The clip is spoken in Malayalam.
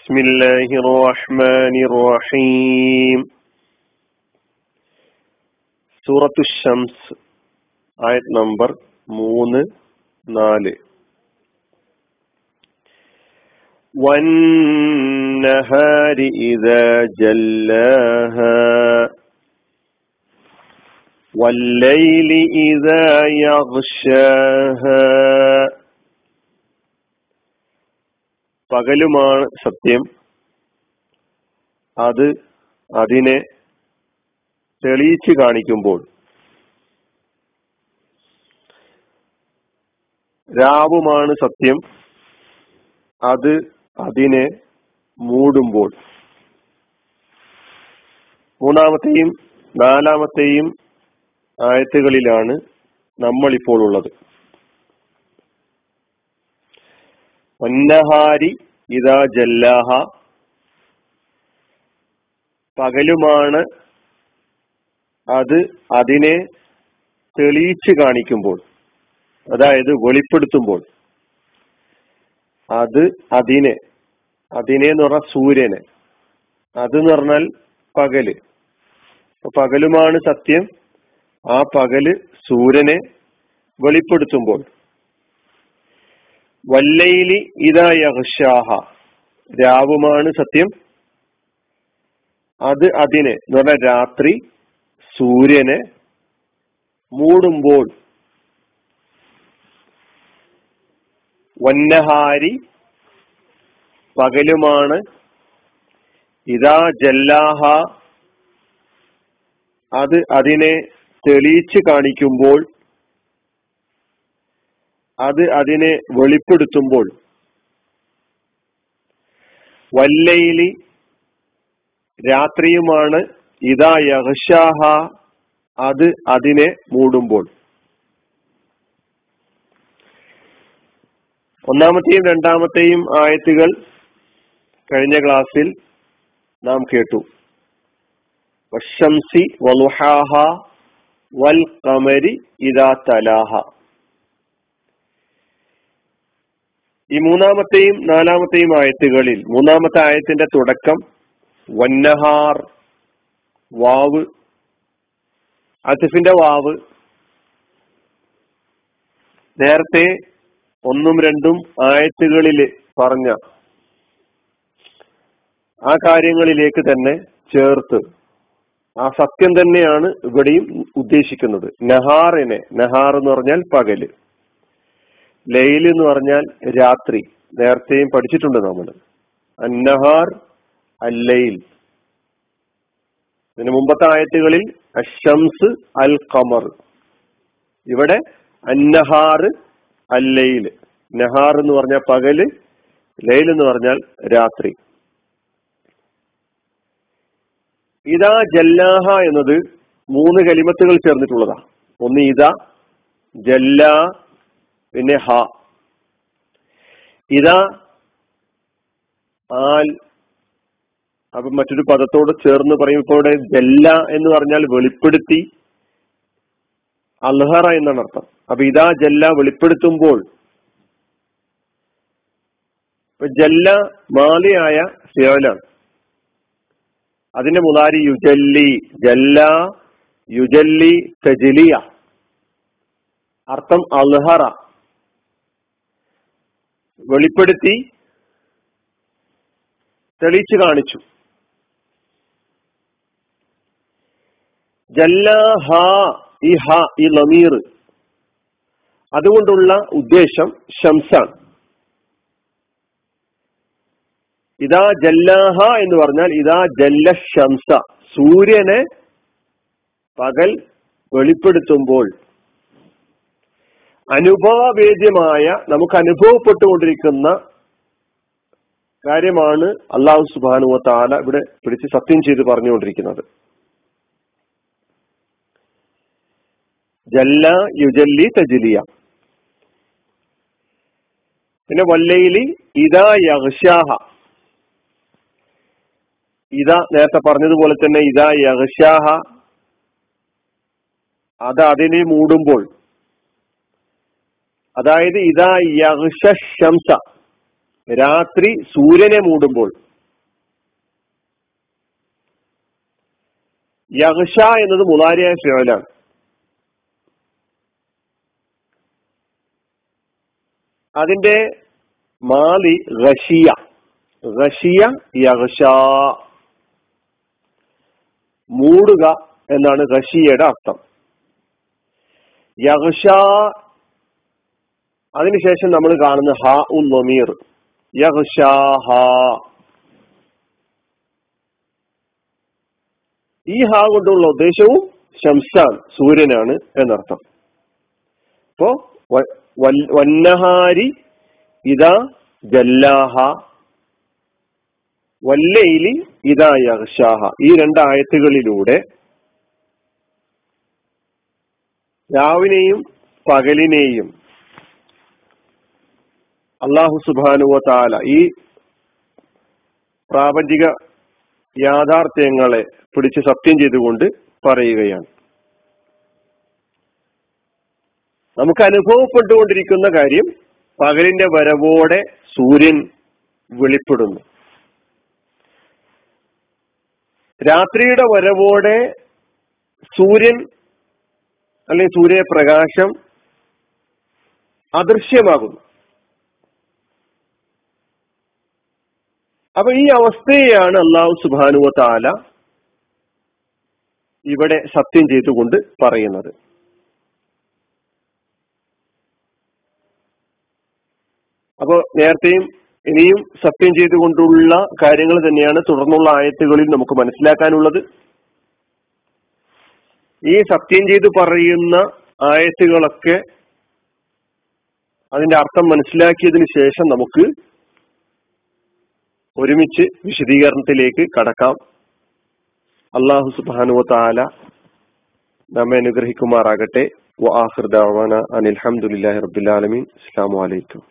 بسم الله الرحمن الرحيم സൂറത്തു ഷംസ് ആയത് നമ്പർ മൂന്ന് നാല് والنهار إذا جلاها والليل إذا يغشاها പകലുമാണ് സത്യം. അത് അതിനെ തെളിയിച്ചു കാണിക്കുമ്പോൾ രാവുമാണ് സത്യം. അത് അതിനെ മൂടുമ്പോൾ മൂന്നാമത്തെയും നാലാമത്തെയും ആയത്തുകളിലാണ് നമ്മളിപ്പോൾ ഉള്ളത്. ഒന്നഹാരി ഇതാ ജല്ലാഹ. പകലുമാണ് അത് അതിനെ തെളിയിച്ചു കാണിക്കുമ്പോൾ അതായത് വെളിപ്പെടുത്തുമ്പോൾ. അത് അതിനെ അതിനെ എന്ന് പറഞ്ഞാൽ സൂര്യനെ. അത് എന്ന് പറഞ്ഞാൽ പകൽ. പകലുമാണ് സത്യം. ആ പകൽ സൂര്യനെ വെളിപ്പെടുത്തുമ്പോൾ. വല്ലയിലി ഇതാ യഹ്ഷാഹ രാവുമാണ് സത്യം. അത് അതിനെ എന്ന് പറഞ്ഞാൽ രാത്രി സൂര്യനെ മൂടുമ്പോൾ വന്നഹാരി പകലുമാണ് ഇതാ ജല്ലാഹ. അത് അതിനെ തെളിയിച്ച് കാണിക്കുമ്പോൾ അത് അതിനെ വെളിപ്പെടുത്തുമ്പോൾ വല്ലയിലി രാത്രിയുമാണ് ഇതാ യഹ്ഷാഹ അത് അതിനെ മൂടുമ്പോൾ. ഒന്നാമത്തെയും രണ്ടാമത്തെയും ആയത്തുകൾ കഴിഞ്ഞ ക്ലാസ്സിൽ നാം കേട്ടു. വലുഹാഹ വൽ കമരി ഇതാ തലാഹ. ഈ മൂന്നാമത്തെയും നാലാമത്തെയും ആയത്തുകളിൽ മൂന്നാമത്തെ ആയത്തിന്റെ തുടക്കം വന്നഹാർ വാവ് അസിഫിന്റെ വാവ് നേരത്തെ ഒന്നും രണ്ടും ആയത്തുകളിൽ പറഞ്ഞ ആ കാര്യങ്ങളിലേക്ക് തന്നെ ചേർത്ത്. ആ സത്യം തന്നെയാണ് ഇവിടെയും ഉദ്ദേശിക്കുന്നത്. നഹാറിനെ നഹാർ എന്ന് പറഞ്ഞാൽ പകൽ. ലൈൽ എന്ന് പറഞ്ഞാൽ രാത്രി. നേരത്തെയും പഠിച്ചിട്ടുണ്ട് നമ്മൾ. അന്നഹാർ അല്ലയിൽ ഇതിന് മുമ്പത്തെ ആയത്തുകളിൽ അഷംസ് അൽ ഖമർ ഇവിടെ അന്നഹാർ അല്ലയിൽ നഹാർ എന്ന് പറഞ്ഞാൽ പകൽ ലൈൽ എന്ന് പറഞ്ഞാൽ രാത്രി. ഇതാ ജല്ലാഹ എന്നത് മൂന്ന് കലിമത്തുകൾ ചേർന്നിട്ടുള്ളതാ. ഒന്ന് ഇതാ ജല്ല പിന്നെ ഹ. ഇതാ ആൽ. അപ്പൊ മറ്റൊരു പദത്തോട് ചേർന്ന് പറയും ഇവിടെ ജല്ല എന്ന് പറഞ്ഞാൽ വെളിപ്പെടുത്തി. അൽഹറ എന്നാണ് അർത്ഥം. അപ്പൊ ഇതാ ജല്ല വെളിപ്പെടുത്തുമ്പോൾ. ജല്ല മാലിയായ ഫിയോലാണ്. അതിന്റെ മുതാരി യുജല്ലി. ജല്ല യുജല്ലി തജലിയ. അർത്ഥം അൽഹറ. വെളിപ്പെടുത്തി തെളിയിച്ചു കാണിച്ചു. ജല്ല ഹ ഈ ഹ ഈ ലമീർ അതുകൊണ്ടുള്ള ഉദ്ദേശം ഷംസാണ് ഇതാ ജല്ലാഹ എന്ന് പറഞ്ഞാൽ ഇതാ ജല്ല ഷംസ സൂര്യനെ പകൽ വെളിപ്പെടുത്തുമ്പോൾ അനുഭവവേദ്യമായ നമുക്ക് അനുഭവപ്പെട്ടുകൊണ്ടിരിക്കുന്ന കാര്യമാണ് അള്ളാഹു സുബാനുവ താല ഇവിടെ പിടിച്ച് സത്യം ചെയ്ത് പറഞ്ഞുകൊണ്ടിരിക്കുന്നത്. ജല്ല യുജല്ലി തജലിയ. പിന്നെ വല്ലയിലി ഇതാ യഹ്ഷാഹ ഇതാ നേരത്തെ പറഞ്ഞതുപോലെ തന്നെ ഇതാ യഹ്ഷാഹ അത് അതിനെ മൂടുമ്പോൾ അതായത് ഇതാ യംസ രാത്രി സൂര്യനെ മൂടുമ്പോൾ. യഹ്ഷ എന്നത് മുതാരിയായ ഫിയോലാണ് അതിന്റെ മാലി റഷിയ. റഷിയ യഹ്ഷ മൂടുക എന്നാണ് റഷിയയുടെ അർത്ഥം. യഹ്ഷ അതിനുശേഷം നമ്മൾ കാണുന്ന ഹ ഉൻ നമീർ. ഈ ഹ കൊണ്ടുള്ള ഉദ്ദേശവും ശംസാൻ സൂര്യനാണ് എന്നർത്ഥം. അപ്പോ വന്നഹാരി ഇതാ ജല്ലാഹ. വല്ലയിലി ഇതാ യഹ്ഷാഹ ഈ രണ്ടായത്തുകളിലൂടെ രാവിനെയും പകലിനെയും അള്ളാഹു സുബാനുവ താല ഈ പ്രാപഞ്ചിക യാഥാർത്ഥ്യങ്ങളെ പിടിച്ച് സത്യം ചെയ്തുകൊണ്ട് പറയുകയാണ്. നമുക്ക് അനുഭവപ്പെട്ടുകൊണ്ടിരിക്കുന്ന കാര്യം പകലിന്റെ വരവോടെ സൂര്യൻ വെളിപ്പെടുന്നു. രാത്രിയുടെ വരവോടെ സൂര്യൻ അല്ലെങ്കിൽ സൂര്യപ്രകാശം അദൃശ്യമാകുന്നു. അപ്പൊ ഈ അവസ്ഥയെയാണ് അള്ളാഹു സുബാനുവ താല ഇവിടെ സത്യം ചെയ്തുകൊണ്ട് പറയുന്നത്. അപ്പോൾ നേരത്തെയും ഇനിയും സത്യം ചെയ്തുകൊണ്ടുള്ള കാര്യങ്ങൾ തന്നെയാണ് തുടർന്നുള്ള ആയത്തുകളിൽ നമുക്ക് മനസ്സിലാക്കാനുള്ളത്. ഈ സത്യം ചെയ്തു പറയുന്ന ആയത്തുകളൊക്കെ അതിന്റെ അർത്ഥം മനസ്സിലാക്കിയതിനു ശേഷം നമുക്ക് ഒരുമിച്ച് വിശദീകരണത്തിലേക്ക് കടക്കാം. അള്ളാഹു സുബാനുവല നമ്മെ അനുഗ്രഹിക്കുമാറാകട്ടെ. ആഹിർ ദാവാന റബുലാലമീൻ അസ്സാം വലൈക്കും